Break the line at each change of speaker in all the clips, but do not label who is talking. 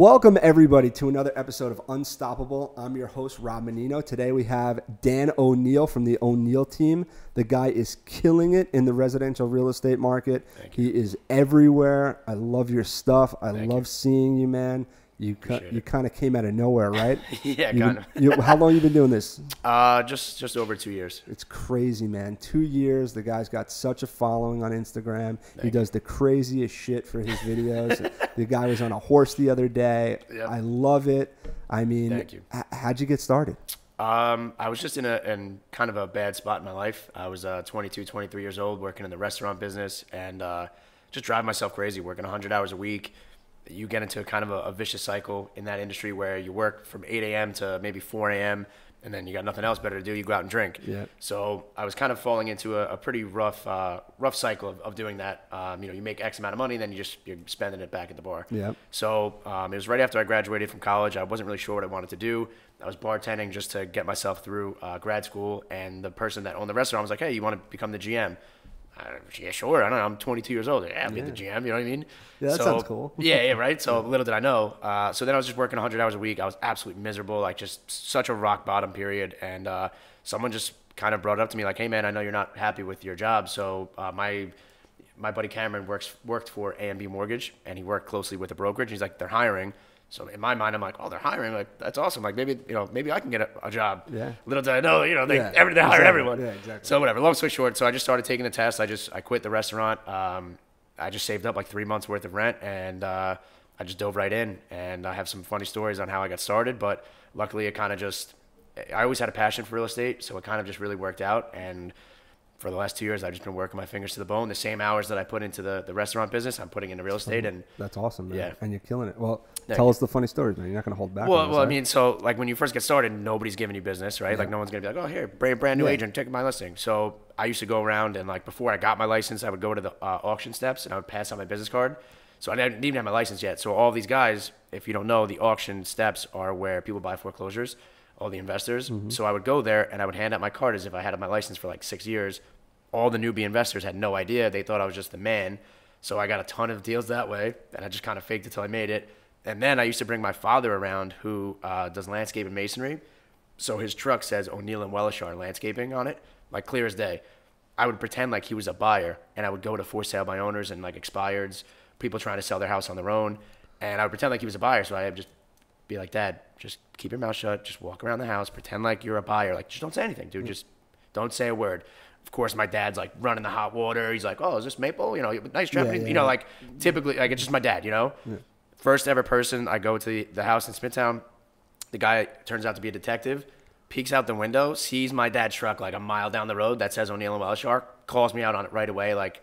Welcome, everybody, to another episode of Unstoppable. I'm your host, Rob Menino. Today we have Dan O'Neill from the O'Neill team. The guy is killing it in the residential real estate market. He is everywhere. I love your stuff. I
Thank
love seeing you, man. You
Appreciate
you kind of came out of nowhere, right?
yeah,
You
kind of.
you- how long you been doing this?
Uh, just just over two years.
It's crazy, man. Two years. The guy's got such a following on Instagram. he
Thank
does the craziest shit for his videos. the guy was on a horse the other day.
Yep.
I love it. I mean,
Thank you.
h- how'd you get started?
Um, I was just in a in kind of a bad spot in my life. I was uh, 22, 23 years old, working in the restaurant business, and uh, just driving myself crazy, working 100 hours a week. You get into kind of a, a vicious cycle in that industry where you work from 8 a.m. to maybe 4 a.m. and then you got nothing else better to do. You go out and drink.
Yeah.
So I was kind of falling into a, a pretty rough uh, rough cycle of, of doing that. Um, you know, you make X amount of money, then you just you're spending it back at the bar.
Yeah.
So um, it was right after I graduated from college. I wasn't really sure what I wanted to do. I was bartending just to get myself through uh, grad school, and the person that owned the restaurant was like, "Hey, you want to become the GM?" Yeah, sure. I don't know. I'm 22 years old. Yeah, I'm be at the gym. You know what I mean?
Yeah, that
So-
sounds cool.
yeah, yeah, right. So little did I know. Uh, so then I was just working 100 hours a week. I was absolutely miserable, like just such a rock bottom period. And uh, someone just kind of brought it up to me, like, "Hey, man, I know you're not happy with your job. So uh, my my buddy Cameron works worked for A and B Mortgage, and he worked closely with a brokerage. He's like, they're hiring. So in my mind, I'm like, oh, they're hiring. Like that's awesome. Like maybe you know maybe I can get a, a job.
Yeah.
Little did I know, you know, they
Yeah,
every, they
exactly.
everyone.
Yeah, exactly.
So whatever. Long story short, so I just started taking the test. I just I quit the restaurant. Um, I just saved up like three months worth of rent, and uh, I just dove right in. And I have some funny stories on how I got started, but luckily it kind of just I always had a passion for real estate, so it kind of just really worked out. And for the last two years, I've just been working my fingers to the bone. The same hours that I put into the, the restaurant business, I'm putting into real estate. And
That's awesome, man.
Yeah.
And you're killing it. Well,
Thank
tell us the funny stories, man. You're not going to hold back.
well,
this,
well, I mean, so like when you first get started, nobody's giving you business, right? Like no one's gonna be like, oh, here, brand brand new
Yeah.
agent, take my listing. So I used to go around and like before I got my license, I would go to the uh, auction steps and I would pass out my business card. So I didn't even have my license yet. So all these guys, if you don't know, the auction steps are where people buy foreclosures, all the investors.
Mm-hmm.
So I would go there and I would hand out my card as if I had my license for like six years. All the newbie investors had no idea. They thought I was just the man. So I got a ton of deals that way, and I just kind of faked it till I made it. And then I used to bring my father around, who uh, does landscape and masonry. So his truck says O'Neill and Wellishar Landscaping on it, like clear as day. I would pretend like he was a buyer, and I would go to for sale by owners and like expireds, people trying to sell their house on their own, and I would pretend like he was a buyer. So I would just be like, Dad, just keep your mouth shut, just walk around the house, pretend like you're a buyer, like just don't say anything, dude, mm. just don't say a word. Of course, my dad's like running the hot water. He's like, "Oh, is this maple? You know, nice Japanese."
yeah,
you know,
yeah.
like typically, like it's just my dad. You know, first ever person. I go to the, the house in Smithtown. The guy turns out to be a detective. Peeks out the window, sees my dad's truck like a mile down the road that says O'Neill and Wellishar. Calls me out on it right away, like,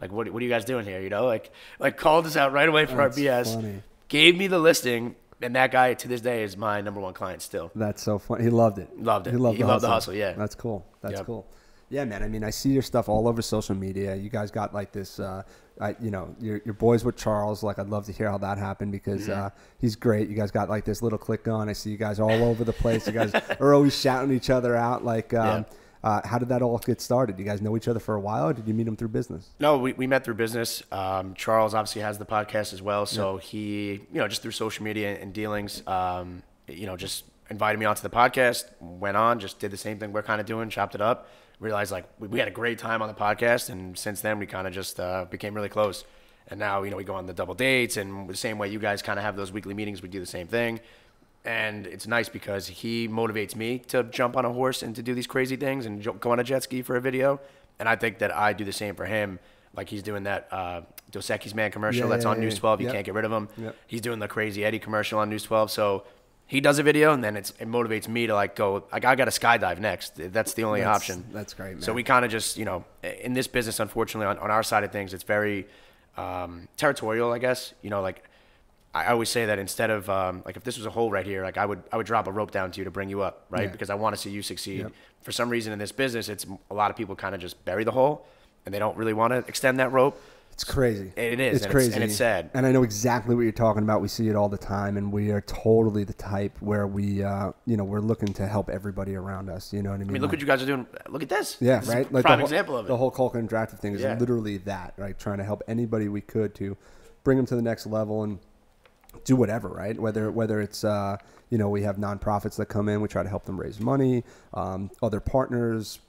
like what, what are you guys doing here? You know, like, like called us out right away for
That's
our BS.
funny.
Gave me the listing, and that guy to this day is my number one client still.
That's so funny. He loved it.
Loved it.
He loved,
He
the,
loved the
hustle.
hustle, yeah.
That's cool. That's
Yep.
cool. Yeah, man. I mean, I see your stuff all over social media. You guys got like this. Uh, I, you know, your your boys with Charles. Like, I'd love to hear how that happened because
Mm-hmm.
uh, he's great. You guys got like this little click on. I see you guys all over the place. You guys are always shouting each other out. Like, um, uh, how did that all get started? You guys know each other for a while, or did you meet them through business?
No, we, we met through business. Um, Charles obviously has the podcast as well, so he, you know, just through social media and dealings, um, you know, just invited me onto the podcast. Went on, just did the same thing we're kind of doing, chopped it up. Realized like we, we had a great time on the podcast, and since then we kind of just uh, became really close. And now you know we go on the double dates, and the same way you guys kind of have those weekly meetings, we do the same thing. And it's nice because he motivates me to jump on a horse and to do these crazy things and go on a jet ski for a video. And I think that I do the same for him. Like he's doing that uh, Dos Equis Man commercial
Yeah,
that's
yeah,
on
yeah,
News
yeah.
12. You
Yep.
can't get rid of him.
Yep.
He's doing the Crazy Eddie commercial on News 12. So he does a video and then it's, it motivates me to like go, like I got to skydive next. That's the only
That's-
option.
that's great, man.
So we kind of just, you know, in this business, unfortunately, on, on our side of things, it's very um, territorial, I guess. You know, like I always say that instead of um, like if this was a hole right here, like I would I would drop a rope down to you to bring you up, right?
Yeah.
Because I want to see you succeed.
Yep.
For some reason in this business, it's a lot of people kind of just bury the hole, and they don't really want to extend that rope.
It's crazy.
It is,
It's
and it's-
crazy,
and it's sad.
And I know exactly what you're talking about. We see it all the time, and we are totally the type where we, uh, you know, we're looking to help everybody around us. You know what I mean?
I mean, look
Like-
what you guys are doing. Look at this.
Yeah,
This
right. Like
prime
the whole,
example of it.
The whole Culkin drafted thing is
Yeah.
literally that, right? Trying to help anybody we could to bring them to the next level. And do whatever, right? Whether whether it's uh, you know we have nonprofits that come in, we try to help them raise money, um, other partners,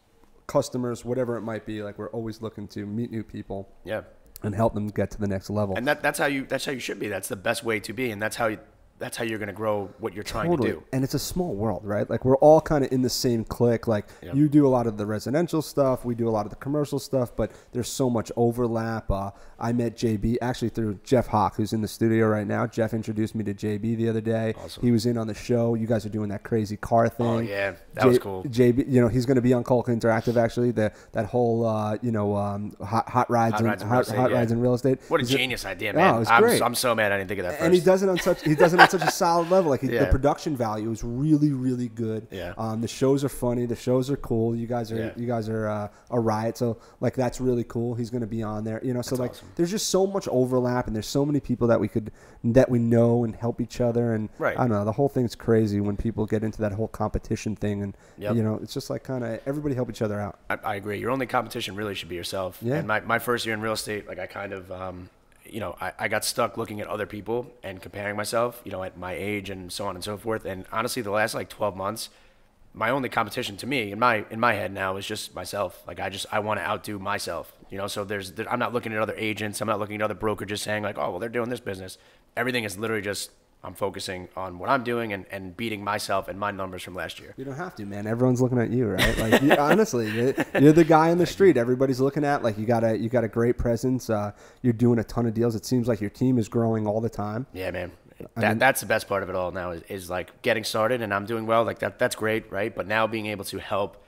customers, whatever it might be. Like we're always looking to meet new people
Yeah.
and help them get to the next level.
And that, that's how you that's how you should be. That's the best way to be, and that's how you, that's how you're going to grow what you're trying to do.
And it's a small world, right? Like we're all kind of in the same clique. Like
Yep.
you do a lot of the residential stuff, we do a lot of the commercial stuff, but there's so much overlap. Uh, I met JB actually through Jeff Hawk, who's in the studio right now. Jeff introduced me to JB the other day.
Awesome.
He was in on the show. You guys are doing that crazy car thing.
Oh, yeah. That was cool.
JB, you know, he's going to be on Colt Interactive actually. The that whole uh, you know um, hot, hot rides
Hot
and
rides in real
hot,
estate,
hot
yeah.
rides in real estate.
What a
He's a-
genius idea,
Oh,
man!
it was
I'm,
great.
I'm so mad I didn't think of that first.
and he does it on such he does it on such a solid level. Like he, the production value is really really good.
Yeah.
Um, the shows are funny. The shows are cool. You guys are
Yeah.
you guys are uh, a riot. So like that's really cool. He's going to be on there. You know. So like
awesome.
there's just so much overlap, and there's so many people that we could that we know and help each other. And
Right.
I don't know. The whole thing's crazy when people get into that whole competition thing, and
Yep.
you know it's just like kind of everybody help each other out.
I, I agree. Your only competition really should be yourself.
Yeah.
And my, my first year in real estate, like I kind of, um, you know, I, I got stuck looking at other people and comparing myself, you know, at my age and so on and so forth. And honestly, the last like 12 months, my only competition to me in my in my head now is just myself. Like I just I want to outdo myself. You know, so there's there, I'm not looking at other agents. I'm not looking at other brokerages saying like, oh well, they're doing this business. Everything is literally just I'm focusing on what I'm doing and, and beating myself and my numbers from last year.
You don't have to, man. Everyone's looking at you, right? Like, you, honestly, you're, the guy in the street. Everybody's looking at. Like, you got a you got a great presence. Uh, you're doing a ton of deals. It seems like your team is growing all the time.
Yeah, man. That, that's the best part of it all now is, is like getting started and I'm doing well. Like that, that's great, right? But now being able to help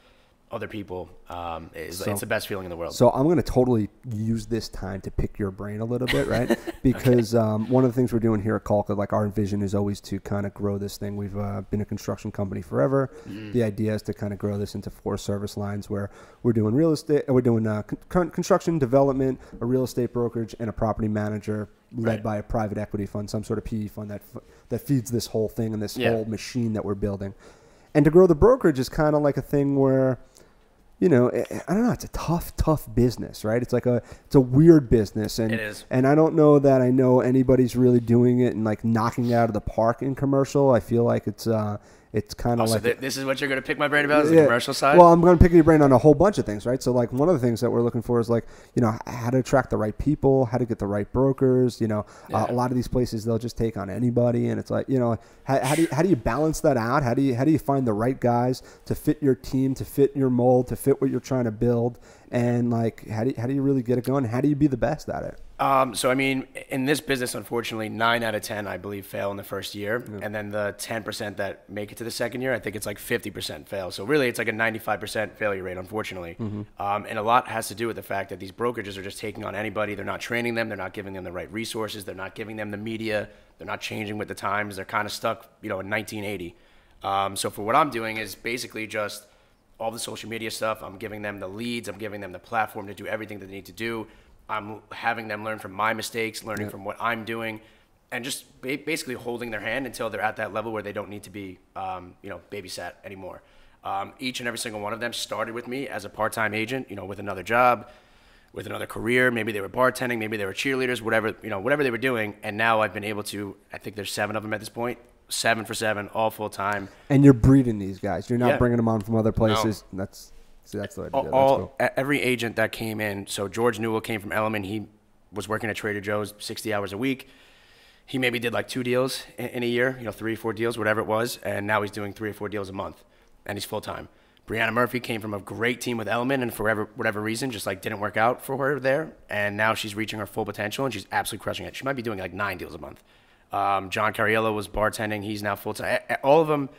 other people um, is
So-
it's the best feeling in the world.
So I'm going to totally use this time to pick your brain a little bit, right? Because um, one of the things we're doing here at Calca, like our vision is always to kind of grow this thing. We've uh, been a construction company forever. The idea is to kind of grow this into four service lines where we're doing real estate, we're doing uh, con- construction development, a real estate brokerage, and a property manager led
Right.
by a private equity fund, some sort of PE fund that f- that feeds this whole thing and this
Yeah.
whole machine that we're building. And to grow the brokerage is kind of like a thing where you know, I I don't know. It's a tough, tough business, right? It's like a, it's a weird business, and
It is.
and I don't know that I know anybody's really doing it and like knocking it out of the park in commercial. I feel like it's, uh, it's kind of
Oh, so
like
th- this is what you're going to pick my brain about is
yeah.
the commercial side?
Well, I'm going to pick your brain on a whole bunch of things, right? So, like, one of the things that we're looking for is like, you know, how to attract the right people, how to get the right brokers. You know, uh, a lot of these places they'll just take on anybody, and it's like, you know, how, how do you, how do you balance that out? How do you how do you find the right guys to fit your team, to fit your mold, to fit what you're trying to build, and like, how do you, how do you really get it going? How do you be the best at it?
Um, so I mean, in this business, unfortunately, nine out of ten, I believe, fail in the first year, and then the ten percent that make it to the second year, I think it's like fifty percent fail. So really, it's like a ninety-five percent failure rate, unfortunately. Um, and a lot has to do with the fact that these brokerages are just taking on anybody. They're not training them. They're not giving them the right resources. They're not giving them the media. They're not changing with the times. They're kind of stuck, you know, in 1980. Um, so for what I'm doing is basically just all the social media stuff. I'm giving them the leads. I'm giving them the platform to do everything that they need to do. I'm having them learn from my mistakes, learning from what I'm doing, and just ba- basically holding their hand until they're at that level where they don't need to be, um, you know, babysat anymore. Um, each and every single one of them started with me as a part-time agent, you know, with another job, with another career. Maybe they were bartending, maybe they were cheerleaders, whatever, you know, whatever they were doing. And now I've been able to. I think there's seven of them at this point, seven for seven, all full time.
And you're breeding these guys. You're not
Yeah.
bringing them on from other places. That's see, that's the to
all.
Cool.
every agent that came in. So George Newell came from Element. He was working at Trader Joe's 60 hours a week. He maybe did like two deals in, in a year, you know, three or four deals, whatever it was, and now he's doing three or four deals a month, and he's full time. Brianna Murphy came from a great team with Element, and for whatever, whatever reason, just like didn't work out for her there, and now she's reaching her full potential, and she's absolutely crushing it. She might be doing like nine deals a month. Um, John Cariello was bartending; he's now full time. All of them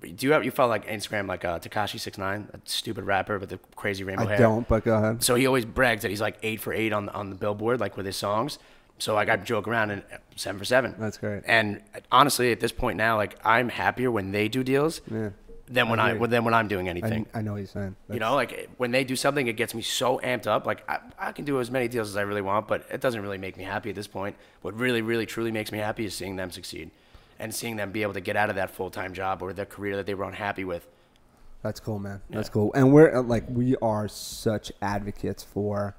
do you have you follow like Instagram like uh, Tekashi Six Nine, a stupid rapper with the crazy rainbow
I
hair?
don't, but go ahead.
So he always brags that he's like eight for eight on the, on the billboard, like with his songs. So like I joke around and uh, seven for seven.
That's great.
And honestly, at this point now, like I'm happier when they do deals
Yeah.
than when I,
agree.
than when I'm doing anything.
I know what you're saying.
You know, like when they do something, it gets me so amped up. Like I, I can do as many deals as I really want, but it doesn't really make me happy at this point. What really, really, truly makes me happy is seeing them succeed, and seeing them be able to get out of that full time job or their career that they were unhappy with.
That's cool, man. That's cool. And we're uh, like we are such advocates for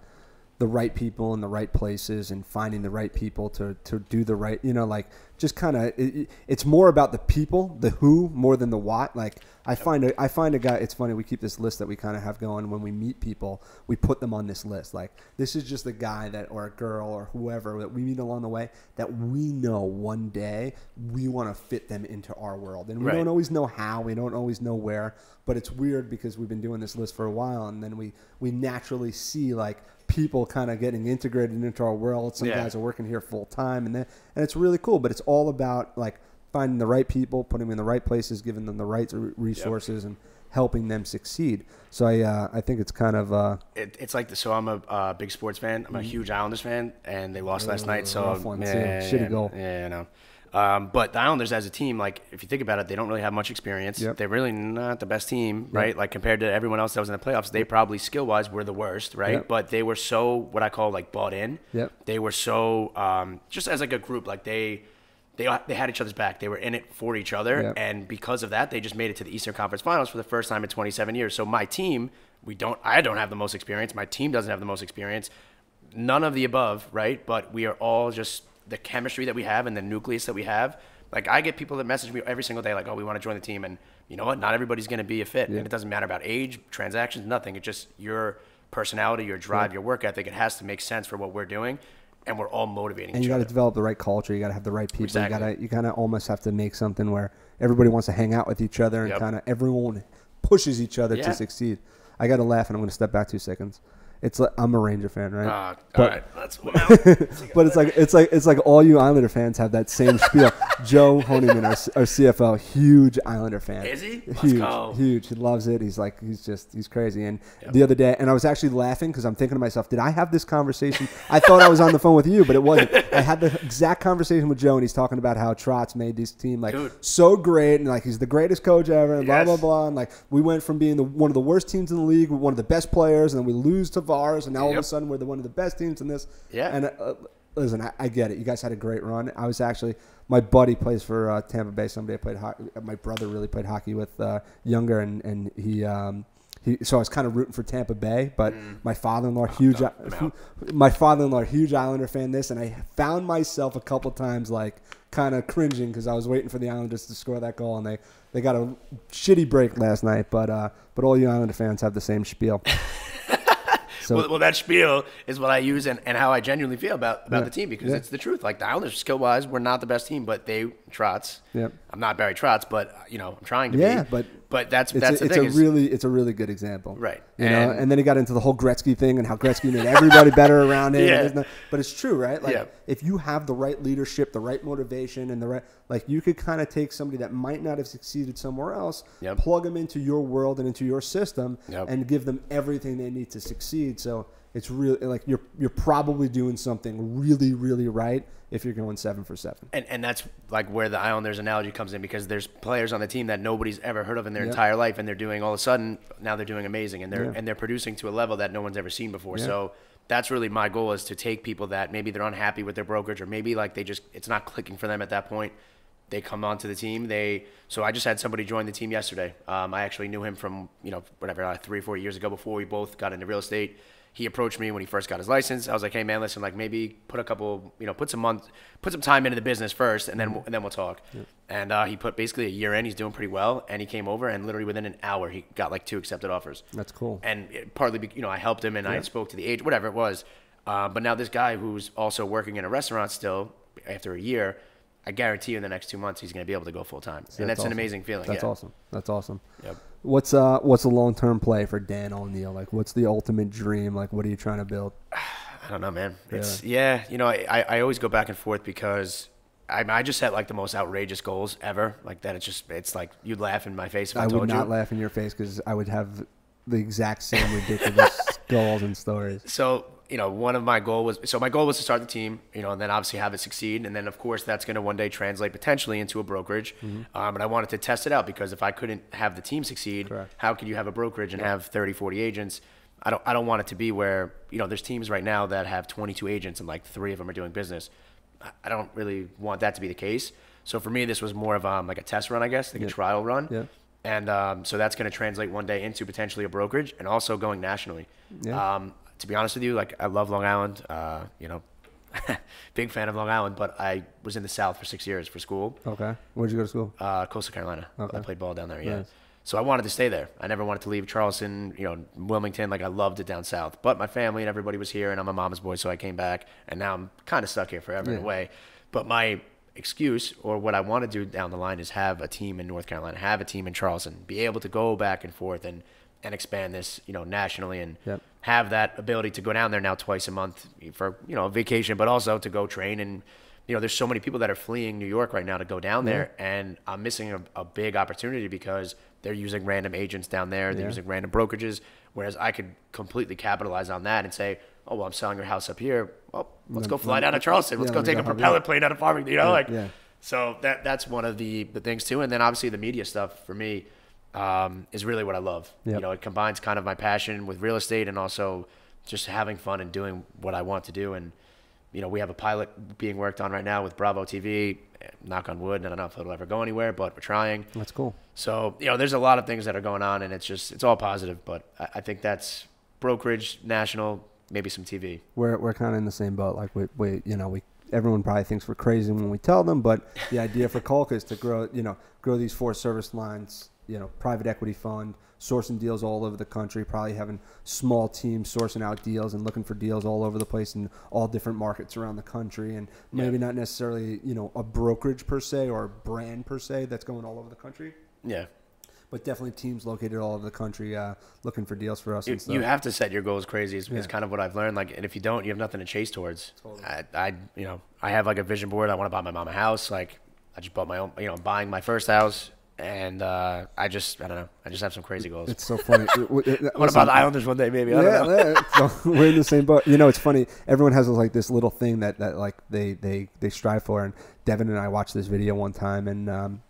the right people in the right places and finding the right people to to do the right, you know, like just kind of it, it's more about the people, the who more than the what. Like I find a, I find a guy. It's funny we keep this list that we kind of have going when we meet people. We put them on this list. Like this is just a guy that or a girl or whoever that we meet along the way that we know one day we want to fit them into our world, and we
Right.
don't always know how. We don't always know where. But it's weird because we've been doing this list for a while, and then we we naturally see like people kind of getting integrated into our world. Some
Yeah.
guys are working here full time, and then and it's really cool. But it's all about like finding the right people, putting them in the right places, giving them the right re- resources, and helping them succeed. So I uh, I think it's kind of uh,
it, it's like the, so I'm a uh, big sports fan. I'm a huge Islanders fan, and they lost last night. So
Mm-hmm. rough one, too. Shitty goal.
Yeah, I know. Um, but the Islanders as a team, like if you think about it, they don't really have much experience.
Yep.
They're really not the best team, right? Like compared to everyone else that was in the playoffs, they probably skill wise were the worst, right?
Yep.
But they were so what I call like bought in.
Yep.
They were so um, just as like a group, like they. They, they had each other's back. They were in it for each other,
Yep.
and because of that, they just made it to the Eastern Conference Finals for the first time in 27 years. So my team, we don't, I don't have the most experience. My team doesn't have the most experience. None of the above, right? But we are all just the chemistry that we have and the nucleus that we have. Like I get people that message me every single day, like, "Oh, we want to join the team," and you know what? Not everybody's going to be a fit, and it doesn't matter about age, transactions, nothing. It's just your personality, your drive, your work ethic. It has to make sense for what we're doing, and we're all motivating each other.
and you got to develop the right culture. You got to have the right people.
Exactly.
You got to you kind of almost have to make something where everybody wants to hang out with each other and
Yep.
kind of everyone pushes each other
Yeah.
to succeed. I got to laugh, and I'm going to step back two seconds. It's like I'm a Ranger fan, right?
Uh,
But-
all right, let's.
but it's like it's like it's like all you Islander fans have that same spiel. Joe Honeyman, our, our CFO, huge Islander fan.
Is he? Let's
huge,
go.
huge. He loves it. He's like he's just he's crazy. And the other day, and I was actually laughing because I'm thinking to myself, did I have this conversation? I thought I was on the phone with you, but it wasn't. I had the exact conversation with Joe, and he's talking about how Trotz made this team like
Dude.
so great, and like he's the greatest coach ever, and blah blah blah. And like we went from being the one of the worst teams in the league, with one of the best players, and then we lose Tavares, and now all of a sudden we're the one of the best teams in this.
Yeah.
And uh, listen, I, I get it. You guys had a great run. I was actually my buddy plays for uh, Tampa Bay. Somebody I played hockey. My brother really played hockey with uh, younger, and and he. Um, he, so I was kind of rooting for Tampa Bay, but my father-in-law, huge,
no,
my father-in-law, huge Islander fan. This, and I found myself a couple times like kind of cringing because I was waiting for the Islanders to score that goal, and they, they got a shitty break last night. But uh, but all you Islander fans have the same spiel. So
well, well, that spiel is what I use and, and how I genuinely feel about, about
Yeah.
the team because
Yeah.
it's the truth. Like the Islanders, skill wise, we're not the best team, but they Trotz.
Yep.
I'm not Barry Trotz, but you know I'm trying to
Yeah,
be.
but
but that's
it's
that's
a, it's a really it's a really good example,
Right.
You know,
And-
and then he got into the whole Gretzky thing and how Gretzky made everybody better around him.
Yeah.
there's no- but it's true, right? Like
Yeah.
if you have the right leadership, the right motivation, and the right like, you could kind of take somebody that might not have succeeded somewhere else,
Yep.
plug them into your world and into your system,
Yep.
and give them everything they need to succeed. So it's really like you're you're probably doing something really really right if you're going seven for seven.
and, and that's like where the Islanders analogy comes in because there's players on the team that nobody's ever heard of in their
Yeah.
entire life, and they're doing all of a sudden now they're doing amazing, and they're
Yeah.
and they're producing to a level that no one's ever seen before.
Yeah.
So that's really my goal is to take people that maybe they're unhappy with their brokerage, or maybe like they just it's not clicking for them at that point. They come onto the team. They so I just had somebody join the team yesterday. Um, I actually knew him from you know whatever uh, three or four years ago before we both got into real estate he approached me when he first got his license. I was like, "Hey man, listen, like maybe put a couple, you know, put some month, put some time into the business first, and then and then we'll talk." And uh, he put basically a year in. He's doing pretty well, and he came over, and literally within an hour, he got like two accepted offers.
That's cool.
And it, partly, you know, I helped him, and I spoke to the agent, whatever it was. Uh, but now this guy who's also working in a restaurant still after a year, I guarantee you in the next two months he's going to be able to go full time, and that's, an
awesome.
amazing feeling.
That's
yeah.
awesome. That's awesome.
Yep.
What's uh what's the long term play for Dan O'Neill? Like what's the ultimate dream? Like what are you trying to build?
I don't know, man. It's yeah, you know, I, I always go back and forth because I, I just set like the most outrageous goals ever. Like that, it's just it's like you'd laugh in my face if I,
I
told
would not
you.
laugh in your face because I would have the exact same ridiculous goals and stories.
So you know, one of my goal was so my goal was to start the team, you know, and then obviously have it succeed, and then of course that's going to one day translate potentially into a brokerage.
Mm-hmm.
Um, and I wanted to test it out because if I couldn't have the team succeed,
Correct.
how could you have a brokerage and have 30, 40 agents? I don't I don't want it to be where you know there's teams right now that have 22 agents and like three of them are doing business. I- don't really want that to be the case. So for me, this was more of um, like a test run, I guess, like a trial run.
Yeah.
And um, so that's going to translate one day into potentially a brokerage and also going nationally.
Yeah.
Um, to be honest with you, like I love Long Island. Uh, you know, big fan of Long Island, but I was in the South for six years for school.
Okay. Where'd you go to school?
Uh, Coastal Carolina.
Okay.
I played ball down there. Yeah.
Nice.
So I wanted to stay there. I never wanted to leave Charleston, you know, Wilmington. Like I loved it down south. But my family and everybody was here, and I'm a mama's boy, so I came back, and now I'm kind of stuck here forever in a way. But my excuse or what I want to do down the line is have a team in North Carolina, have a team in Charleston, be able to go back and forth and and expand this, you know, nationally and
Yep.
Have that ability to go down there now twice a month for you know vacation, but also to go train. And you know there's so many people that are fleeing New York right now to go down there, and I'm missing a, a big opportunity because they're using random agents down there, they're
Yeah.
using random brokerages, whereas I could completely capitalize on that and say, oh well, I'm selling your house up here, well let's go fly down to Charleston, let's
yeah,
go take a propeller plane out of Farmingdale, you know, like
yeah.
so that that's one of the the things too, and then obviously the media stuff for me um, is really what I love.
Yep.
You know, it combines kind of my passion with real estate and also just having fun and doing what I want to do. And you know, we have a pilot being worked on right now with Bravo TV. Knock on wood, I don't know if it'll ever go anywhere, but we're trying.
That's cool.
So you know, there's a lot of things that are going on, and it's just it's all positive. But I, I think that's brokerage, national, maybe some TV.
We're we're kind of in the same boat. Like we, we you know we everyone probably thinks we're crazy when we tell them, but the idea for Colca is to grow you know grow these four service lines. You know, private equity fund, sourcing deals all over the country. Probably having small teams sourcing out deals and looking for deals all over the place in all different markets around the country. And maybe not necessarily you know a brokerage per se or a brand per se that's going all over the country.
Yeah.
But definitely teams located all over the country uh, looking for deals for us.
You, you have to set your goals crazy. Is,
Yeah.
is kind of what I've learned. Like, and if you don't, you have nothing to chase towards.
Totally.
I, I, you know, I have like a vision board. I want to buy my mom a house. Like, I just bought my own. You know, I'm buying my first house, and uh, I just, I don't know. I just have some crazy goals.
It's so funny. what it-
I want to buy the Islanders one day, maybe. I don't know.
yeah, yeah. So we're in the same boat. You know, it's funny. Everyone has like this little thing that, that like they, they, they strive for. And Devin and I watched this video one time, and um,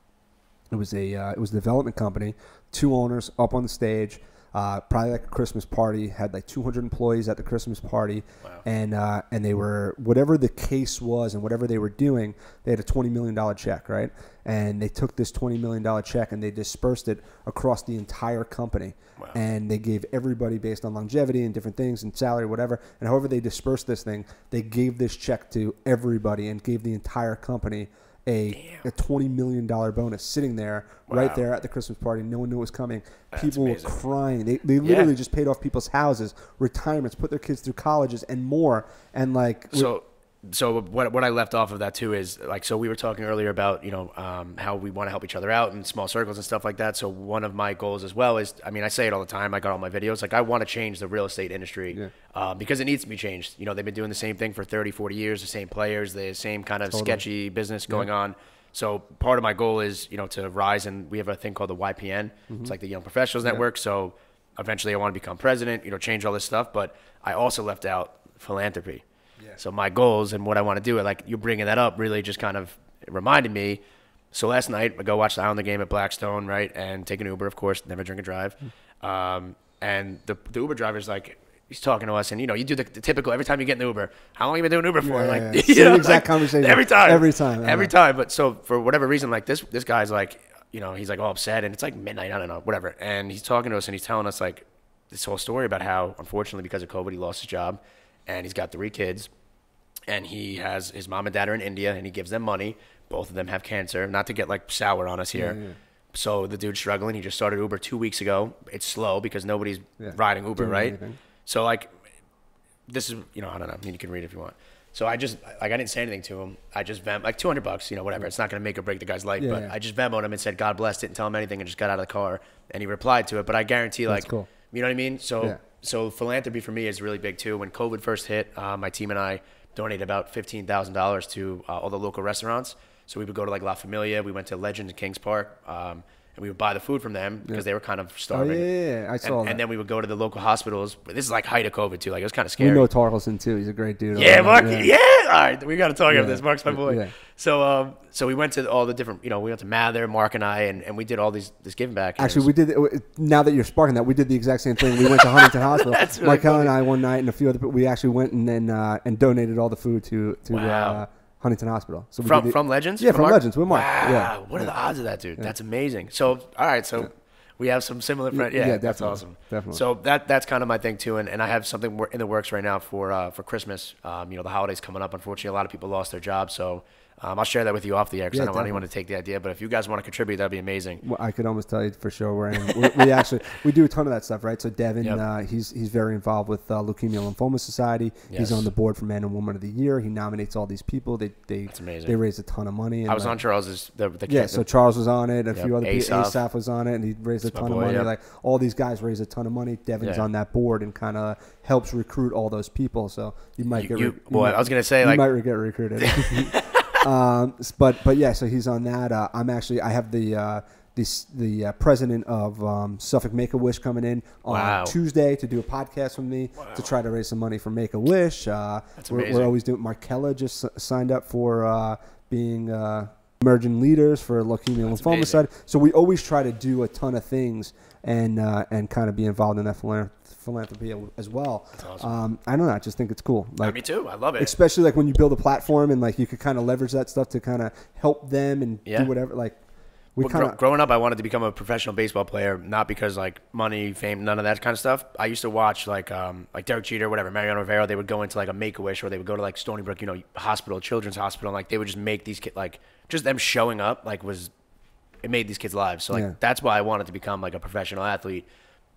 it was a uh, it was a development company, two owners up on the stage. Uh, probably like a Christmas party. Had like 200 employees at the Christmas party,
Wow.
and uh, and they were whatever the case was and whatever they were doing. They had a 20 million dollar check, right? And they took this 20 million dollar check and they dispersed it across the entire company.
Wow.
And they gave everybody based on longevity and different things and salary, whatever. And however they dispersed this thing, they gave this check to everybody and gave the entire company a, a twenty million dollar bonus sitting there right there at the Christmas party. No one knew it was coming.
That's
People
amazing.
were crying. They, they literally just paid off people's houses, retirements, put their kids through colleges and more. And like,
So, so what what I left off of that too is like so we were talking earlier about you know um, how we want to help each other out in small circles and stuff like that. So one of my goals as well is I mean I say it all the time. I got all my videos like I want to change the real estate industry
Yeah.
uh, because it needs to be changed. You know they've been doing the same thing for 30, 40 years. The same players, the same kind of
Totally.
sketchy business going on. So part of my goal is you know to rise and we have a thing called the YPN.
Mm-hmm.
It's like the Young Professionals Network. So eventually I want to become president. You know change all this stuff, but I also left out philanthropy.
Yeah.
So my goals and what I want to do, like you bringing that up, really just kind of reminded me. So last night I go watch the Islander game at Blackstone, right, and take an Uber, of course, never drink and drive. Um, and the the Uber driver's like, he's talking to us, and you know, you do the, the typical every time you get in the Uber. How long have you been doing Uber for?
Yeah,
like,
yeah. Same
know,
exact
like,
conversation.
every time,
Every time,
every
know.
time. But so for whatever reason, like this this guy's like, you know, he's like all upset, and it's like midnight, I don't know, whatever. And he's talking to us, and he's telling us like this whole story about how, unfortunately, because of COVID, he lost his job, and he's got three kids and he has his mom and dad are in India, and he gives them money. Both of them have cancer. Not to get like sour on us here.
Yeah, yeah.
So the dude's struggling. He just started Uber two weeks ago. It's slow because nobody's
Yeah.
riding Uber,
Doing
right?
anything.
So like, this is you know I don't know. I mean, you can read if you want. So I just like I didn't say anything to him. I just Venmo like 200 bucks, you know, whatever. It's not gonna make or break the guy's life, but. I just Venmoed him and said God bless. Didn't tell him anything and just got out of the car. And he replied to it. But I guarantee,
That's
like,
cool.
you know what I mean? So. So philanthropy for me is really big too. When COVID first hit, uh, my team and I donated about fifteen thousand dollars to uh, all the local restaurants. So we would go to like La Familia. We went to Legend in Kings Park, um, and we would buy the food from them because they were kind of
oh
starving.
yeah, yeah, yeah. I saw
And,
that.
and then we would go to the local hospitals. But this is like height of COVID too. Like it was kind of scary.
we know Tarkelson too. He's a great dude.
Yeah, Mark.
there.
Yeah. All right, we got to talk
Yeah.
about this. Mark's my boy.
Yeah.
So, um, so we went to all the different. You know, we went to Mather, Mark and I, and, and we did all these this giving back.
Actually, we did. Now that you're sparking that, we did the exact same thing. We went to Huntington Hospital.
That's really funny.
and I one night, and a few other. people, We actually went and then uh, and donated all the food to to
Wow.
uh, Huntington Hospital. So
from
the-
from Legends.
Yeah, from
Mark?
Legends with Mark.
Wow.
Yeah.
What are the odds of that, dude? That's amazing. So, all right, so We have some similar friends. Yeah,
yeah,
that's awesome.
definitely.
So that that's kind of my thing too, and, and I have something in the works right now for uh, for Christmas. Um, you know, the holidays coming up. Unfortunately, a lot of people lost their jobs, so um, I'll share that with you off the air because
Yeah,
I don't want anyone to take the idea. But if you guys want to contribute, that'd be amazing.
Well, I could almost tell you for sure we're in. We, we actually we do a ton of that stuff, right? So Devin,
Yep.
uh, he's he's very involved with uh, Leukemia Lymphoma Society. He's on the board for Man and Woman of the Year. He nominates all these people. They they they raise a ton of money. And
I was
like-
on Charles's the, the
Yeah, so Charles was on it. A
Yep,
few other people.
Asaph
was on it, and he raised a
That's
ton of money.
yep.
Like all these guys raise a ton of money. Devin's
Yeah.
on that board and kind of helps recruit all those people. So you might
you,
get.
you,
re-
well,
might-
I was gonna say
you
like
might get recruited. um, but but yeah, so he's on that. Uh, I'm actually I have the uh, this the uh, president of um, Suffolk Make a Wish coming in on
Wow.
Tuesday to do a podcast with me to try to raise some money for Make a Wish. Uh, we're, we're always doing. Markella just s- signed up for uh, being. Uh, Emerging leaders for leukemia
That's
lymphoma
amazing.
side. So we always try to do a ton of things and uh, and kind of be involved in that philanthropy as well.
awesome.
Um, I don't know. I just think it's cool.
Yeah,
Like
me too. I love it.
especially like when you build a platform and like you could kind of leverage that stuff to kind of help them and
Yeah.
do whatever. Like we
Well,
kind
gro-
of
growing up, I wanted to become a professional baseball player, not because like money, fame, none of that kind of stuff. I used to watch like um, like Derek Jeter, whatever, Mariano Rivera. They would go into like a Make a Wish, or they would go to like Stony Brook, you know, hospital, children's hospital, and like they would just make these kids like just them showing up like was it made these kids' lives. So like
Yeah.
that's why I wanted to become like a professional athlete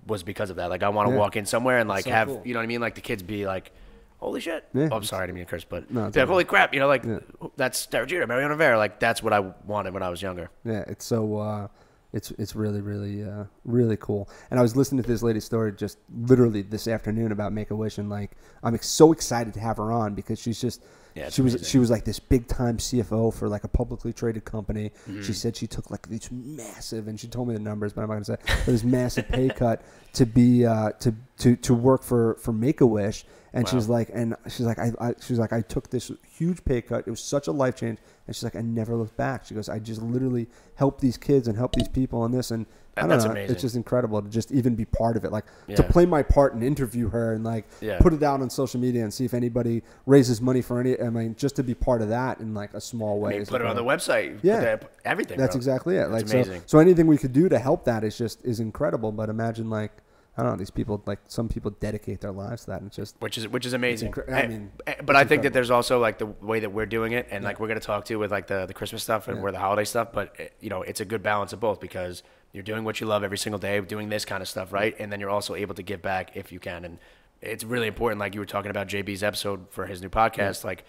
was because of that. Like I want to
Yeah.
walk in somewhere and like
so
have
cool.
you know what I mean, like the kids be like. Holy shit!
Yeah.
Oh, I'm sorry, I didn't mean to curse, but
No,
like, holy crap! You know, like
Yeah.
that's Derek Jeter, Mariano Rivera. Like that's what I wanted when I was younger.
yeah. It's so uh, it's it's really really uh, really cool. And I was listening to this lady's story just literally this afternoon about Make a Wish, and like I'm so excited to have her on because she's just.
Yeah,
she was
amazing.
she was like this big time CFO for like a publicly traded company.
Mm-hmm.
She said she took like this massive, and she told me the numbers, but I'm not gonna say but this massive pay cut to be uh, to to to work for for Make a Wish. And she's like, and she's like, I, I she's like, I took this huge pay cut. It was such a life change. And she's like, I never looked back. She goes, I just literally help these kids and help these people on this. And I don't
that's
know,
amazing.
it's just incredible to just even be part of it. Like to play my part and interview her and like
Yeah.
put it out on social media and see if anybody raises money for any. I mean, just to be part of that in like a small way.
I mean, put it on the website. put
Yeah.
that- everything.
That's
bro.
exactly it. Like
That's
so, so anything we could do to help that is just is incredible. But imagine like I don't know these people like some people dedicate their lives to that and it's just
which is which is amazing.
incre- I mean,
and- but I think that there's also like the way that we're doing it, and
Yeah.
like we're gonna talk to with like the the Christmas stuff and
Yeah.
where the holiday stuff. But eh, you know, it's a good balance of both because you're doing what you love every single day, doing this kind of stuff, right? And then you're also able to give back if you can, and it's really important. Like you were talking about JB's episode for his new podcast, like.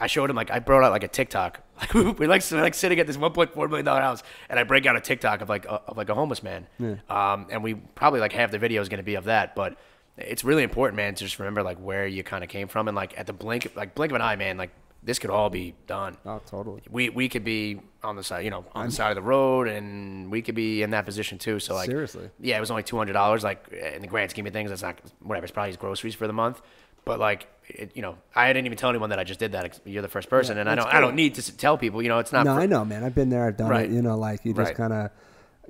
I showed him like I brought out like a TikTok. Like we like like sitting at this 1.4 million dollar house, and I break out a TikTok of like a, of like a homeless man.
Yeah.
Um, and we probably like half the video is going to be of that, but it's really important, man, to just remember like where you kind of came from, and like at the blink, like blink of an eye, man, like this could all be done.
oh totally.
We we could be on the side, you know, on the side of the road, and we could be in that position too. So like,
Seriously.
yeah, it was only two hundred dollars. Like in the grand scheme of things, that's not whatever. It's probably his groceries for the month. But like, it, you know, I didn't even tell anyone that I just did that. You're the first person,
Yeah,
and I don't I don't need to tell people. You know, it's not.
No,
for-
I know, man. I've been there. I've done
Right.
it. You know, like you just
Right.
kind of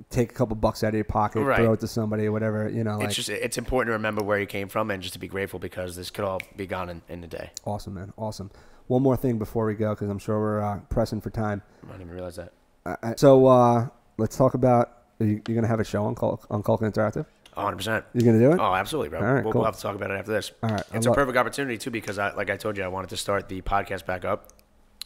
take a couple bucks out of your pocket,
Right.
throw it to somebody, whatever. You know, like
It's just it's important to remember where you came from and just to be grateful because this could all be gone in, in a day.
awesome, man. Awesome. One more thing before we go, because I'm sure we're uh, pressing for time.
I didn't even realize that.
Uh, so uh, let's talk about. Are you, you're gonna have a show on Cul- on Culkin Interactive?
100. percent
You're gonna do it?
Oh, absolutely, bro.
All right,
we'll,
cool.
we'll have to talk about it after this.
All right, I
It's
lo-
a perfect opportunity too because I, like I told you, I wanted to start the podcast back up.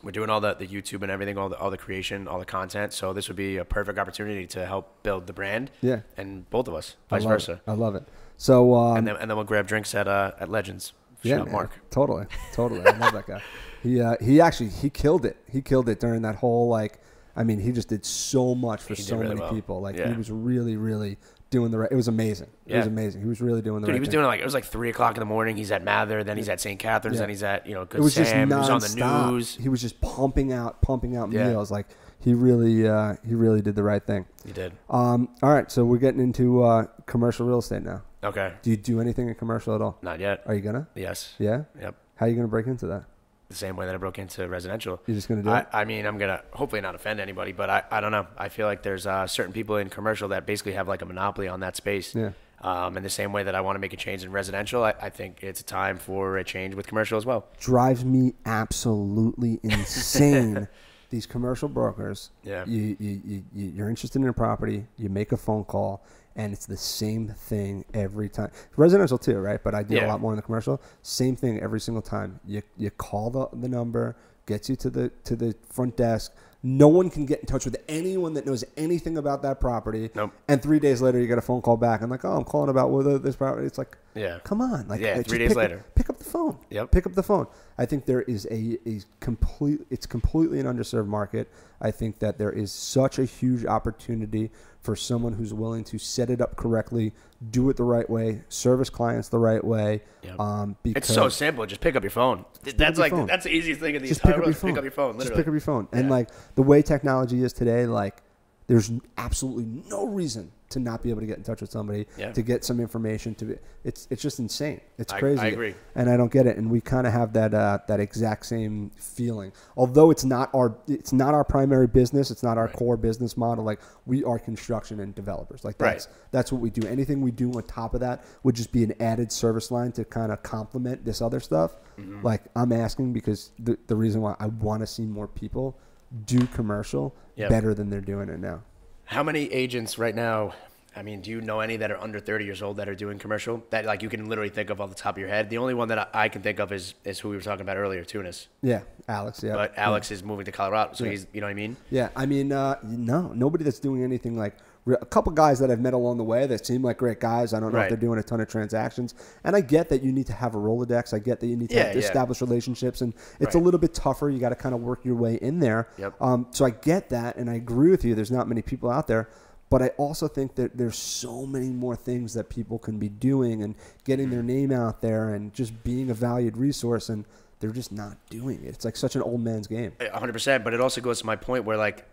We're doing all the, the YouTube and everything, all the all the creation, all the content. So this would be a perfect opportunity to help build the brand.
Yeah.
And both of us, vice
love
versa.
It. I love it. So um,
And then and then we'll grab drinks at uh at Legends.
yeah,
Mark.
totally, totally. I love that guy. He uh, he actually he killed it. He killed it during that whole like. I mean, he just did so much for
He
so
really
many
well.
people. Like he was really, really doing the right. It was amazing. It was
Yeah.
amazing. He was really doing the
Dude,
right
he was
thing.
doing it like it was like three o'clock in the morning. He's at Mather, then he's at St. Catherine's,
Yeah.
then he's at you know Good
it was just
Sam. He was on the news.
He was just pumping out, pumping out
Yeah.
meals. Like he really, uh, he really did the right thing.
He did.
Um, all right, so we're getting into uh, commercial real estate now.
Okay.
Do you do anything in commercial at all?
Not yet.
Are you gonna?
Yes.
Yeah.
Yep.
How are you gonna break into that?
The same way that I broke into residential.
You're just gonna do
I,
it?
I mean, I'm gonna hopefully not offend anybody, but I, I don't know. I feel like there's uh, certain people in commercial that basically have like a monopoly on that space.
Yeah.
Um, in the same way that I want to make a change in residential, I, I think it's a time for a change with commercial as well.
Drives me absolutely insane. These commercial brokers.
Yeah.
You, you, you- you're interested in a property. You make a phone call, and it's the same thing every time. Residential too, right? But I do a lot more in the commercial. Same thing every single time. You you call the, the number, gets you to the to the front desk. No one can get in touch with anyone that knows anything about that property.
Nope.
And three days later, you get a phone call back and like, oh, I'm calling about whether this property. It's like,
Yeah.
come on, like,
Yeah,
uh,
three days
pick-
later.
pick up the phone.
Yep.
Pick up the phone. I think there is a, a complete. It's completely an underserved market. I think that there is such a huge opportunity for someone who's willing to set it up correctly, do it the right way, service clients the right way.
Yep.
Um, because
It's so simple. Just pick up your phone. That's
your
like
phone.
that's the easiest thing in the
just
entire
pick up
world.
your
Just
phone.
Pick up your phone.
Just pick up your phone. And
Yeah.
like the way technology is today, like there's absolutely no reason to not be able to get in touch with somebody
Yeah.
to get some information. To be, it's it's just insane. It's
I- I
crazy.
agree.
and I don't get it. And we kind of have that uh, that exact same feeling. Although it's not our it's not our primary business. It's not our
Right.
core business model. Like we are construction and developers. Like
Right.
that's that's what we do. Anything we do on top of that would just be an added service line to kind of complement this other stuff.
Mm-hmm.
Like I'm asking because the the reason why I want to see more people do commercial
Yep.
better than they're doing it now.
How many agents right now? I mean, do you know any that are under 30 years old that are doing commercial that like you can literally think of off the top of your head? The only one that I, I can think of is is who we were talking about earlier, Tunis.
Yeah, Alex. Yeah,
But Alex is moving to Colorado, so
Yeah.
he's you know what I mean.
Yeah, I mean, uh, no, nobody that's doing anything like a couple guys that I've met along the way that seem like great guys. I don't know
Right.
if they're doing a ton of transactions, and I get that you need to have a Rolodex. I get that you need to
Yeah,
have
yeah.
establish relationships, and it's a little bit tougher. You got to kind of work your way in there.
Yep.
Um, so I get that, and I agree with you. There's not many people out there. But I also think that there's so many more things that people can be doing and getting their name out there and just being a valued resource, and they're just not doing it. It's like such an old man's game.
Hundred percent. But it also goes to my point where like,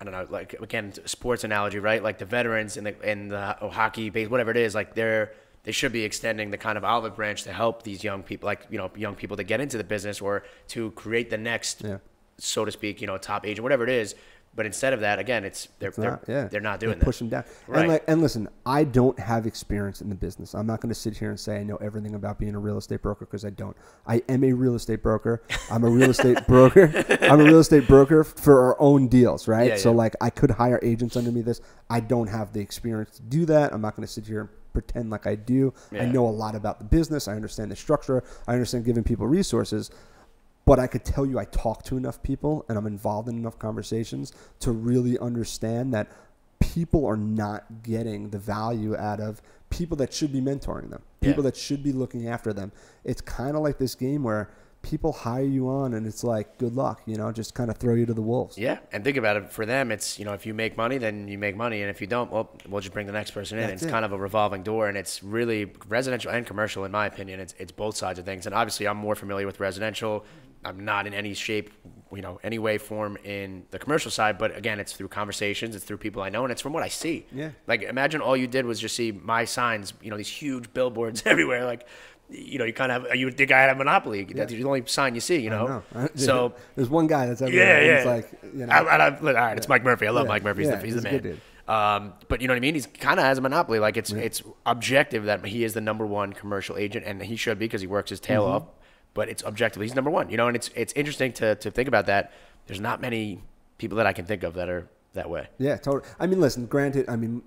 I don't know, like again, sports analogy, right? Like the veterans in the in the hockey, base, whatever it is, like they're they should be extending the kind of olive branch to help these young people, like you know, young people to get into the business or to create the next,
Yeah.
so to speak, you know, top agent, whatever it is. But instead of that, again, it's they're they're,
not, yeah.
they're not doing
They're
that.
pushing down.
Right.
And like, and listen, I don't have experience in the business. I'm not going to sit here and say I know everything about being a real estate broker because I don't. I am a real estate broker. I'm a real estate broker. I'm a real estate broker for our own deals, right?
Yeah,
so
yeah.
like, I could hire agents under me. This I don't have the experience to do that. I'm not going to sit here and pretend like I do. I know a lot about the business. I understand the structure. I understand giving people resources but I could tell you I talk to enough people and I'm involved in enough conversations to really understand that people are not getting the value out of people that should be mentoring them,
Yeah.
people that should be looking after them. It's kind of like this game where people hire you on and it's like, good luck, you know, just kind of throw you to the wolves.
Yeah, and think about it. For them, it's you know if you make money, then you make money, and if you don't, well, we'll just bring the next person in.
That's
it's
it.
kind of a revolving door, and it's really residential and commercial, in my opinion. It's it's both sides of things, and obviously, I'm more familiar with residential. I'm not in any shape, you know, any way, form in the commercial side, but again, it's through conversations, it's through people I know, and it's from what I see.
Yeah.
Like, imagine all you did was just see my signs, you know, these huge billboards everywhere, like. You know, you kind of have, you think I had a monopoly. That's the only sign you see, you know?
Know.
So,
there's one guy that's everywhere.
yeah, yeah.
It's like, you know,
I, I, I- all right, it's Mike Murphy. I love
Yeah,
Mike Murphy. He's,
yeah,
the, he's,
he's
the
a
man. Um, but you know what I mean? He's kind of has a monopoly. Like it's it's objective that he is the number one commercial agent, and he should be because he works his tail
Mm-hmm.
off. But it's objectively he's number one. You know, and it's it's interesting to to think about that. There's not many people that I can think of that are that way.
Yeah, totally. I mean, listen. Granted, I mean,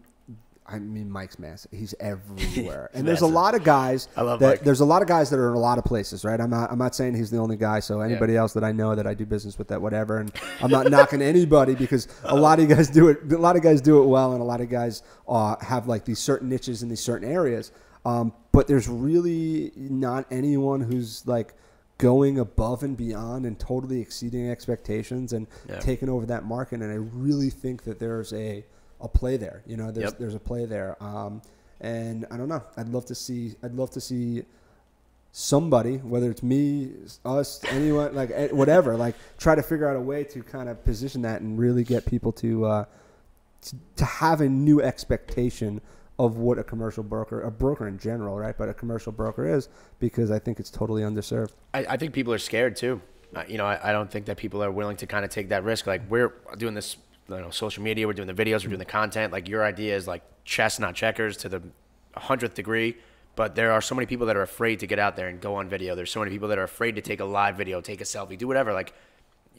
I mean, Mike's massive. He's everywhere, and there's a lot of guys.
I love
that,
Mike.
There's a lot of guys that are in a lot of places, right? I'm not. I'm not saying he's the only guy. So anybody else that I know that I do business with, that whatever, and I'm not knocking anybody because a lot of you guys do it. A lot of guys do it well, and a lot of guys uh, have like these certain niches in these certain areas. Um, but there's really not anyone who's like going above and beyond and totally exceeding expectations and
Yeah.
taking over that market. And I really think that there's a a play there. You know, there's
Yep.
there's a play there. Um, and I don't know. I'd love to see. I'd love to see somebody, whether it's me, us, anyone, like eh, whatever, like try to figure out a way to kind of position that and really get people to uh, to, to have a new expectation of what a commercial broker, a broker in general, right? But a commercial broker is because I think it's totally underserved.
I, I think people are scared too. Uh, you know, I, I don't think that people are willing to kind of take that risk. Like we're doing this, you know, social media, we're doing the videos, we're doing the content. Like your idea is like chess, not checkers, to the hundredth degree. But there are so many people that are afraid to get out there and go on video. There's so many people that are afraid to take a live video, take a selfie, do whatever. Like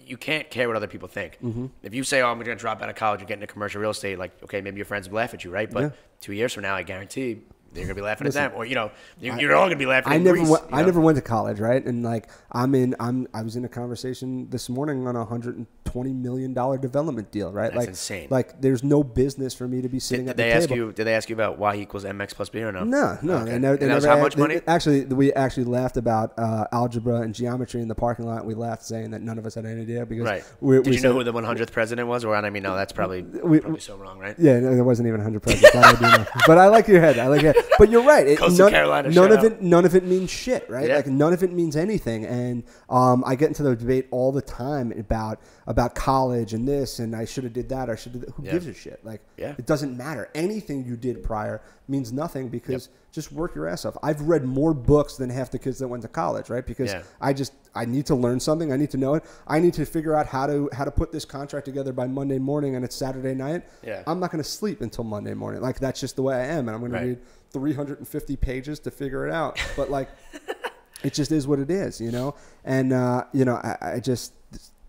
you can't care what other people think.
Mm-hmm.
If you say, "Oh, I'm going to drop out of college and get into commercial real estate," like, okay, maybe your friends will laugh at you, right? But
Yeah.
two years from now, I guarantee they're going to be laughing
Listen,
at them, or you know, you, you're all going to be laughing.
I
at
never
Greece,
went,
you
I never went to college, right? And like I'm in I'm I was in a conversation this morning on a hundred and twenty million dollar development deal, right?
That's
like
insane.
Like there's no business for me to be sitting
Did,
at
did
the
they ask
table.
you? Did they ask you about y equals mx plus b or no?
No, no,
Okay.
they never. They
And that was
never
how much
they-
money?
Actually, we actually laughed about uh, algebra and geometry in the parking lot. We laughed saying that none of us had any idea because
Right.
we,
Did
we
you know who the 100th president was? Or I mean, no, that's probably
We-
probably so wrong, right?
Yeah, no, there wasn't even 100 presidents. I. But I like your head. I like your head. But you're right. It,
Coastal
none,
Carolina,
none of
out.
it. None of it means shit, right?
Yeah.
Like none of it means anything. And um, I get into the debate all the time about about college and this, and I should have did that. Or should have. Who
Yeah.
gives a shit? Like,
Yeah.
it doesn't matter. Anything you did prior means nothing because just work your ass off. I've read more books than half the kids that went to college, right? Because
Yeah.
I just I need to learn something. I need to know it. I need to figure out how to how to put this contract together by Monday morning, and it's Saturday night.
Yeah.
I'm not going to sleep until Monday morning. Like that's just the way I am, and I'm going
Right.
to read 350 pages to figure it out. But like, it just is what it is, you know. And uh, you know, I, I just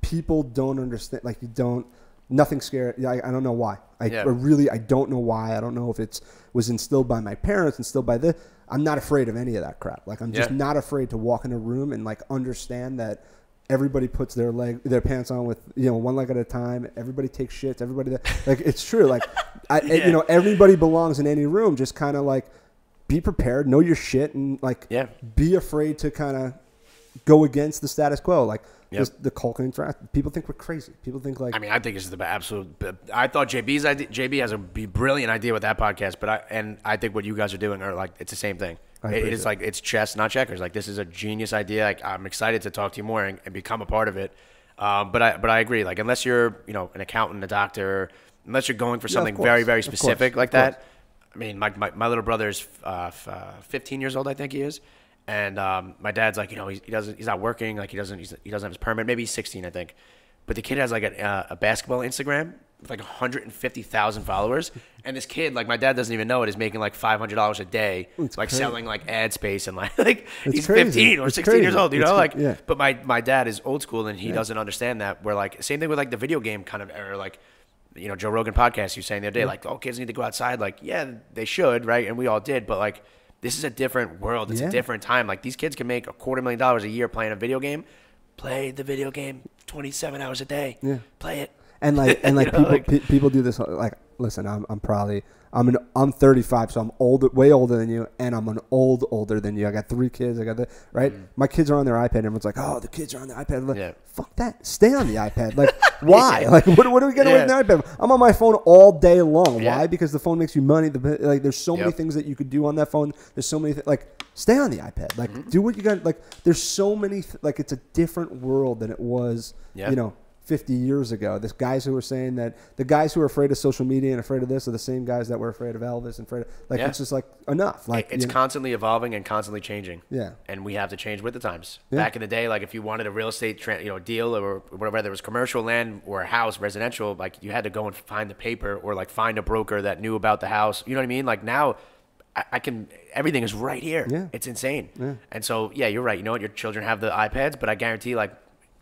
people don't understand. Like you don't. Nothing scary. I, I don't know why. I,
Yeah.
I really I don't know why. I don't know if it's was instilled by my parents, instilled by the. I'm not afraid of any of that crap. Like I'm just
Yeah.
not afraid to walk in a room and like understand that everybody puts their leg their pants on with you know one leg at a time. Everybody takes shits. Everybody that like it's true. Like I
Yeah.
you know everybody belongs in any room. Just kind of like be prepared, know your shit, and like
Yeah.
be afraid to kind of go against the status quo. Like
Yep.
this, the Culture interact. People think we're crazy. People think like
I mean, I think this is the absolute. I thought JB's idea. JB has a brilliant idea with that podcast, but I and I think what you guys are doing are like it's the same thing. It- it's like it's chess, not checkers. Like this is a genius idea. Like I'm excited to talk to you more and, and become a part of it. Um, but I but I agree. Like unless you're you know an accountant, a doctor, unless you're going for something
course,
very very specific like that. I mean, my my, my little brother's uh, f- uh, 15 years old, I think he is. And um, my dad's like, you know, he, he doesn't, he's not working, like he doesn't, he's, he doesn't have his permit. Maybe he's 16, I think. But the kid has like a, uh, a basketball Instagram with like 150,000 followers, and this kid, like my dad doesn't even know it, is making like $500 a day,
It's
like
crazy.
selling like ad space and like like
It's
he's
crazy.
15 or
It's
16 years old, you know, like.
yeah.
But my my dad is old school and he doesn't understand that. We're like same thing with like the video game kind of era, like you know Joe Rogan podcast. You saying the other day, like, oh, kids need to go outside. Like, yeah, they should, right? And we all did, but like, this is a different world. It's
Yeah.
a different time. Like, these kids can make a quarter million dollars a year playing a video game. Play the video game 27 hours a day.
Yeah.
Play it.
And like and like
You know,
people
like-
pe- people do this like listen i'm, I'm probably i'm an i'm 35 so i'm older way older than you and i'm an old older than you. I got three kids i got the right? My kids are on their ipad everyone's like oh the kids are on the ipad. Like.
Yeah.
fuck that. Stay on the ipad. Like why? Like what, what are we getting away
Yeah.
with the ipad? I'm on my phone all day long.
Yeah.
why? Because the phone makes you money. The, like there's so many things that you could do on that phone. There's so many th- like stay on the ipad. Like
Mm-hmm.
do what you got like there's so many th- like it's a different world than it was
Yeah.
you know 50 years ago. This guys who were saying that the guys who are afraid of social media and afraid of this are the same guys that were afraid of Elvis and afraid of, like
Yeah.
it's just like enough. Like
it's
you know,
constantly evolving and constantly changing.
Yeah.
And we have to change with the times.
Yeah.
Back in the day, like if you wanted a real estate, tra- you know, deal or whatever, whether it was commercial land or a house, residential, like you had to go and find the paper or like find a broker that knew about the house. You know what I mean? Like now, I, I can. Everything is right here.
Yeah.
It's insane. And so, yeah, you're right. You know what? Your children have the iPads, but I guarantee, like.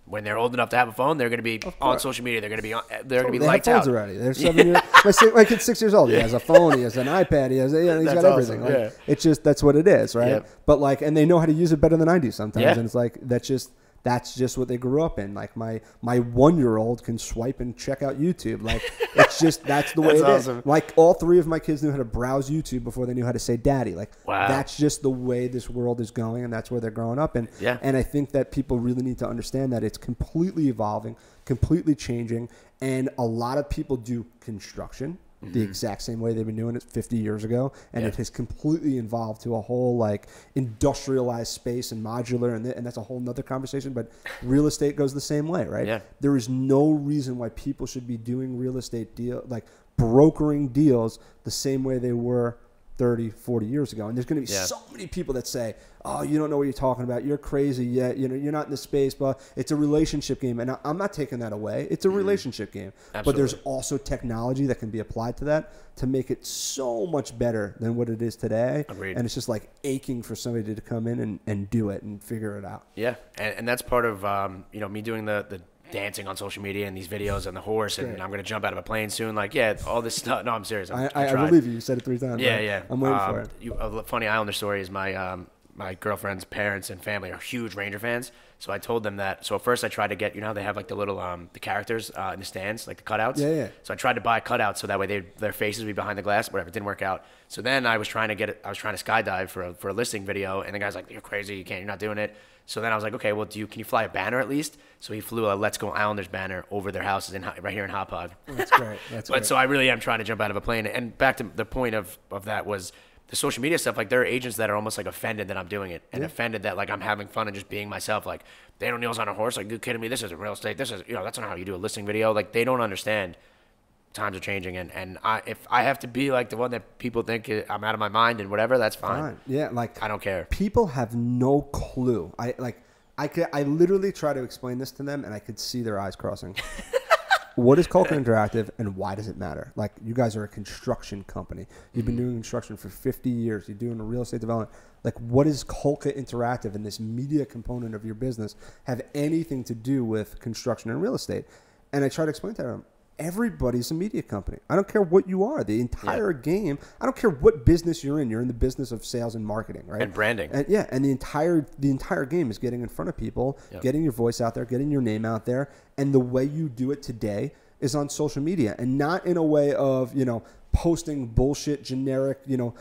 When they're old enough to have a phone, they're going to be on social media. They're going to be on. They're going to be
they have phones
out.
already. They're seven years. My, si- my kid's six years old. He has a phone. He has an iPad. He has. Yeah, he's
That's
got everything.
awesome,
Like,
yeah.
It's just that's what it is, right?
Yep.
But like, and they know how to use it better than I do sometimes.
Yeah.
And it's like that's just that's just what they grew up in. Like my my one year old can swipe and check out YouTube. Like it's just that's the way
That's
it is.
awesome.
Like all three of my kids knew how to browse YouTube before they knew how to say daddy. Like
Wow.
that's just the way this world is going, and that's where they're growing up. And
Yeah.
and I think that people really need to understand that it's completely evolving, completely changing, and a lot of people do construction the exact same way they've been doing it 50 years ago, and
Mm-hmm. Yeah.
it has completely evolved to a whole like industrialized space and modular, and, th- and that's a whole nother conversation. But real estate goes the same way, right?
Yeah.
There is no reason why people should be doing real estate deal like brokering deals the same way they were 30, 40 years ago. And there's going to be
Yeah.
so many people that say, "Oh, you don't know what you're talking about. You're crazy. Yeah, you know, you're not in the space." But it's a relationship game, and I'm not taking that away. It's a relationship game. But there's
Mm-hmm.
Also technology that can be applied to that to make it so much better than what it is today.
Agreed.
And it's just like aching for somebody to come in and, and do it and figure it out.
Yeah, and, and that's part of um, you know me doing the, the dancing on social media and these videos and the horse and I'm gonna jump out of a plane soon. Like, yeah, all this stuff. No, I'm serious. I'm,
I,
I,
I, believe you. You said it three times.
Yeah,
right?
yeah.
I'm waiting
um,
for it.
You, a funny Islander story is my um, my girlfriend's parents and family are huge Ranger fans. So I told them that. So at first I tried to get, you know, they have like the little um, the characters uh, in the stands, like the cutouts.
Yeah, yeah.
So I tried to buy cutouts so that way they their faces would be behind the glass. Whatever, it didn't work out. So then I was trying to get it. I was trying to skydive for a, for a listing video, and the guy's like, "You're crazy. You can't. You're not doing it." So then I was like, "Okay, well, do you can you fly a banner at least?" So he flew a "Let's Go Islanders" banner over their houses in right here in Hauppauge. Oh,
that's great. That's
But
great.
so I really am trying to jump out of a plane. And back to the point of, of that was the social media stuff. Like there are agents that are almost like offended that I'm doing it and offended that like I'm having fun and just being myself. Like Dan O'Neil's on a horse. Like you kidding me? This isn't real estate. This is you know that's not how you do a listing video. Like they don't understand. Times are changing, and and I if I have to be like the one that people think I'm out of my mind and whatever, that's fine.
Fine. Yeah, like
I don't care.
people have no clue. I like I could I literally try to explain this to them and I could see their eyes crossing. what is Culture Interactive and why does it matter? Like you guys are a construction company. You've been mm-hmm. doing construction for 50 years. You're doing a real estate development. Like what is Culture Interactive and this media component of your business have anything to do with construction and real estate? And I try to explain to them everybody's a media company. I don't care what you are. The entire game. I don't care what business you're in. You're in the business of sales and marketing, right?
And branding.
And yeah, and the entire the entire game is getting in front of people,
Yep.
getting your voice out there, getting your name out there, and the way you do it today is on social media, and not in a way of you know posting bullshit, generic, you know,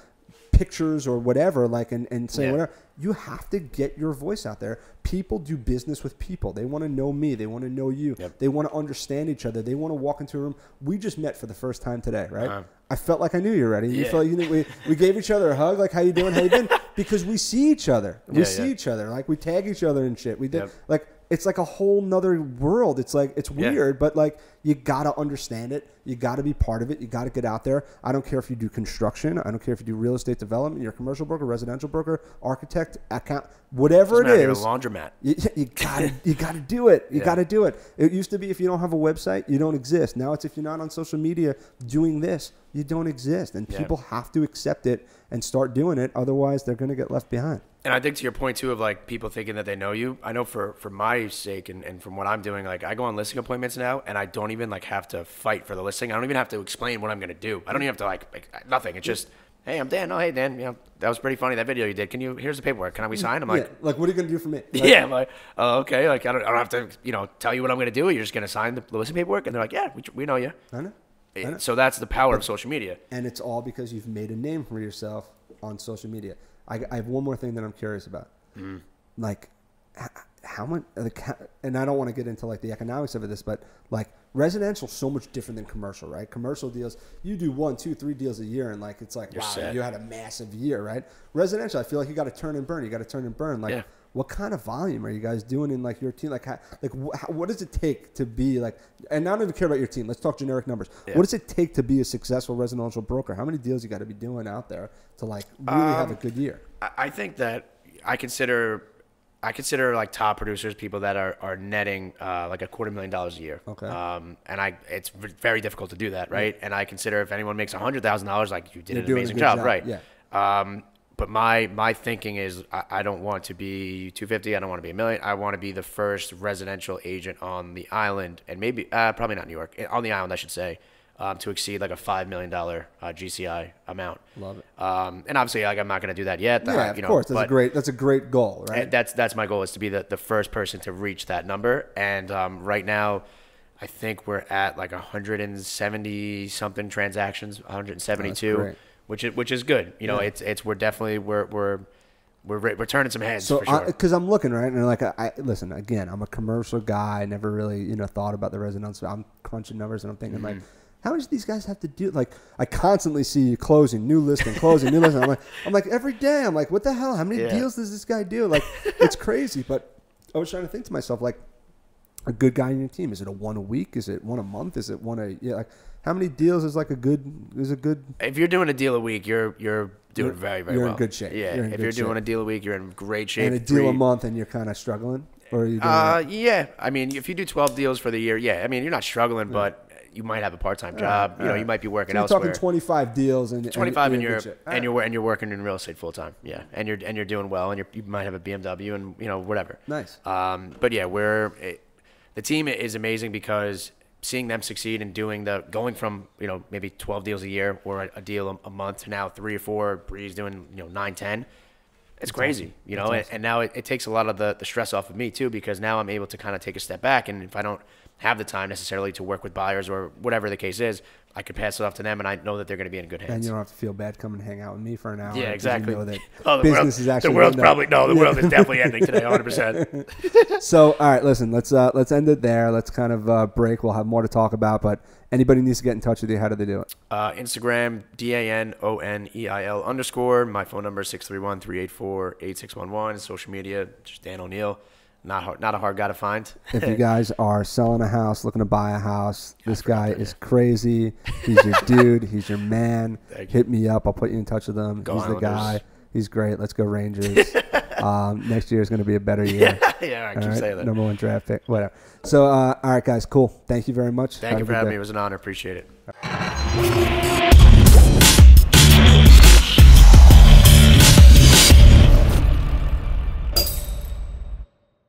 pictures or whatever, like and and saying
Yeah.
whatever. You have to get your voice out there. People do business with people. They want to know me. They want to know you.
Yep.
They want to understand each other. They want to walk into a room. We just met for the first time today, right?
Uh-huh.
I felt like I knew you already. You
Yeah.
felt like you knew, we, we gave each other a hug, like how you doing, how you been, because we see each other. We
Yeah,
see each other. Like we tag each other and shit. We did
Yep.
like it's like a whole nother world. It's like it's weird, but like you gotta understand it. You gotta be part of it. You gotta get out there. I don't care if you do construction. I don't care if you do real estate development. You're a commercial broker, residential broker, architect, account, whatever
Doesn't
it
a laundromat.
You, you gotta you gotta do it. You
Yeah.
gotta do it. It used to be if you don't have a website, you don't exist. Now it's if you're not on social media doing this, you don't exist. And
Yeah.
people have to accept it and start doing it. Otherwise, they're gonna get left behind.
And I think to your point too of like people thinking that they know you. I know for for my sake and, and from what I'm doing, like I go on listing appointments now and I don't even like have to fight for the listing. I don't even have to explain what I'm gonna do. I don't even have to like, like nothing. It's just hey, I'm Dan. Oh hey Dan, you know that was pretty funny that video you did. Can you here's the paperwork? Can I we sign? I'm like.
yeah, like what are you gonna do for me? Like,
Yeah, I'm like, oh, okay. Like, I don't, I don't have to, you know, tell you what I'm to do. You're just to sign the listing paperwork. And they're like, yeah, we, we know you.
I know. I know.
So that's the power of social media.
And it's all because you've made a name for yourself on social media. I, I have one more thing that I'm curious about.
Mm-hmm.
Like, how much, like, and I don't want to get into like the economics of this, but like residential so much different than commercial, right? Commercial deals, you do one, two, three deals a year, and like it's like
You're
wow,
set.
you had a massive year, right? Residential, I feel like you got to turn and burn. You got to turn and burn. Like,
Yeah.
what kind of volume are you guys doing in like your team? Like, how, like wh- how, what does it take to be like? And I don't even care about your team. Let's talk generic numbers.
Yeah.
What does it take to be a successful residential broker? How many deals you got to be doing out there to like really have
Um,
a good year?
I think that I consider, I consider like top producers people that are, are netting uh, like a quarter million dollars a year.
Okay.
Um, and I, it's very difficult to do that, right? And I consider if anyone makes a hundred thousand dollars, like you did
You're
an amazing job,
job,
right?
yeah.
Um, but my my thinking is I, I don't want to be 250. I don't want to be a million. I want to be the first residential agent on the island, and maybe uh, probably not New York, eh, on the island, I should say, um, to exceed like a five million dollar uh, GCI amount.
Love it.
Um, and obviously, like I'm not going to do that yet.
Yeah,
uh,
of
you know,
course. That's a great. That's a great goal, right?
that's that's my goal is to be the, the first person to reach that number. And um, right now, I think we're at like 170 something transactions, 172,
great.
which is which is good. You know,
Yeah.
it's it's we're definitely we're we're we're we're turning some heads
So,
for sure.
because I'm looking right, and like, I, I listen again. I'm a commercial guy. I never really, you know, thought about the residential. I'm crunching numbers, and I'm thinking like,
Mm-hmm.
How much do these guys have to do? Like, I constantly see you closing, new listing, closing, new listing. I'm like, I'm like every day. I'm like, what the hell? How many
Yeah.
deals does this guy do? Like, it's crazy. But I was trying to think to myself, like, a good guy in your team. Is it a one a week? Is it one a month? Is it one a yeah? Like, how many deals is like a good? Is a good?
if you're doing a deal a week, you're you're doing
You're-
very very
you're in good shape.
Yeah,
You're
if you're doing a deal a week, you're in great shape.
And a deal a month, and you're kind of struggling, or are you doing?
Uh, yeah. I mean, if you do 12 deals for the year, yeah. I mean, you're not struggling, but you might have a part-time job. You know, you might be working
So you're
elsewhere.
talking 25 deals and and
25 and
in
you're and you're and you're working in real estate full time. Yeah, and you're and you're doing well, and you're, you might have a BMW and you know whatever.
Nice.
Um, but yeah, we're it, the team is amazing because seeing them succeed and doing the going from you know maybe 12 deals a year or a, a deal a, a, month to now three or four. Bree's doing you know nine, ten. It's That's crazy, awesome. you know, and, awesome. and, now it, it, takes a lot of the, the stress off of me too because now I'm able to kind of take a step back, and if I don't have the time necessarily to work with buyers or whatever the case is, I could pass it off to them, and I know that they're going to be in good hands.
And you don't have to feel bad coming and hang out with me for an hour.
Yeah, exactly.
You know that oh, business
world,
is actually
the world's probably no, the world is definitely ending today, 100. percent
So, all right, listen, let's uh, let's end it there. Let's kind of uh, break. We'll have more to talk about, but anybody needs to get in touch with you. How do they do it?
Uh, Instagram D A N O N E I L underscore. My phone number is 631-384-8611. Social media, just Dan O'Neil not hard, not a hard guy to find.
if you guys are selling a house, looking to buy a house, this guy is crazy. He's your dude. He's your man. Hit me up. I'll put you in touch with him. Go He's Islanders. the guy. He's great. Let's go Rangers. um, next year is going to be a better year.
Yeah, yeah I keep right? saying that.
Number one draft pick, whatever. So, uh, all right, guys, cool. Thank you very much.
Thank Have you for having day. me. It was an honor. Appreciate it.